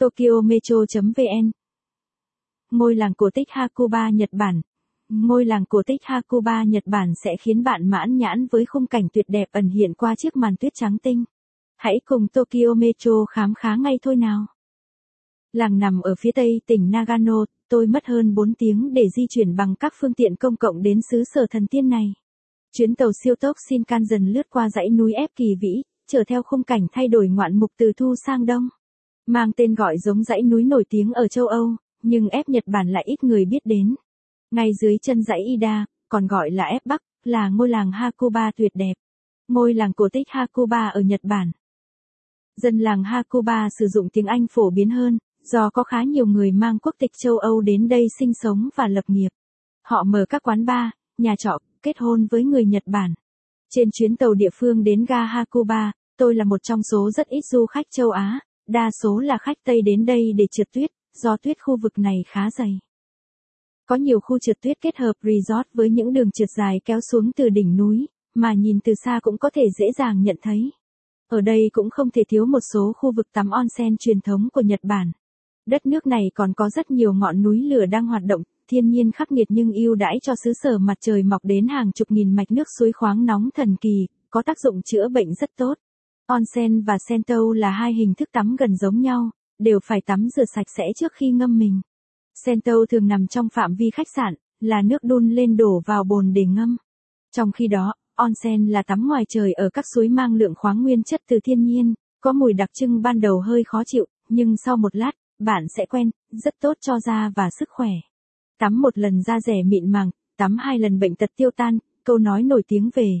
Tokyo Metro.vn Ngôi làng cổ tích Hakuba Nhật Bản Ngôi làng cổ tích Hakuba Nhật Bản sẽ khiến bạn mãn nhãn với khung cảnh tuyệt đẹp ẩn hiện qua chiếc màn tuyết trắng tinh. Hãy cùng Tokyo Metro khám phá ngay thôi nào. Làng nằm ở phía tây tỉnh Nagano, tôi mất hơn 4 tiếng để di chuyển bằng các phương tiện công cộng đến xứ sở thần tiên này. Chuyến tàu siêu tốc Shinkansen lướt qua dãy núi ép kỳ vĩ, chở theo khung cảnh thay đổi ngoạn mục từ thu sang đông. Mang tên gọi giống dãy núi nổi tiếng ở châu Âu, nhưng ép Nhật Bản lại ít người biết đến. Ngay dưới chân dãy Ida, còn gọi là ép Bắc, là ngôi làng Hakuba tuyệt đẹp. Ngôi làng cổ tích Hakuba ở Nhật Bản. Dân làng Hakuba sử dụng tiếng Anh phổ biến hơn, do có khá nhiều người mang quốc tịch châu Âu đến đây sinh sống và lập nghiệp. Họ mở các quán bar, nhà trọ, kết hôn với người Nhật Bản. Trên chuyến tàu địa phương đến ga Hakuba, tôi là một trong số rất ít du khách châu Á, đa số là khách Tây đến đây để trượt tuyết, do tuyết khu vực này khá dày. Có nhiều khu trượt tuyết kết hợp resort với những đường trượt dài kéo xuống từ đỉnh núi, mà nhìn từ xa cũng có thể dễ dàng nhận thấy. Ở đây cũng không thể thiếu một số khu vực tắm onsen truyền thống của Nhật Bản. Đất nước này còn có rất nhiều ngọn núi lửa đang hoạt động, thiên nhiên khắc nghiệt nhưng ưu đãi cho xứ sở mặt trời mọc đến hàng chục nghìn mạch nước suối khoáng nóng thần kỳ, có tác dụng chữa bệnh rất tốt. Onsen và Sento là hai hình thức tắm gần giống nhau, đều phải tắm rửa sạch sẽ trước khi ngâm mình. Sento thường nằm trong phạm vi khách sạn, là nước đun lên đổ vào bồn để ngâm. Trong khi đó, onsen là tắm ngoài trời ở các suối mang lượng khoáng nguyên chất từ thiên nhiên, có mùi đặc trưng ban đầu hơi khó chịu, nhưng sau một lát, bạn sẽ quen, rất tốt cho da và sức khỏe. Tắm một lần da rẻ mịn màng, tắm hai lần bệnh tật tiêu tan, câu nói nổi tiếng về.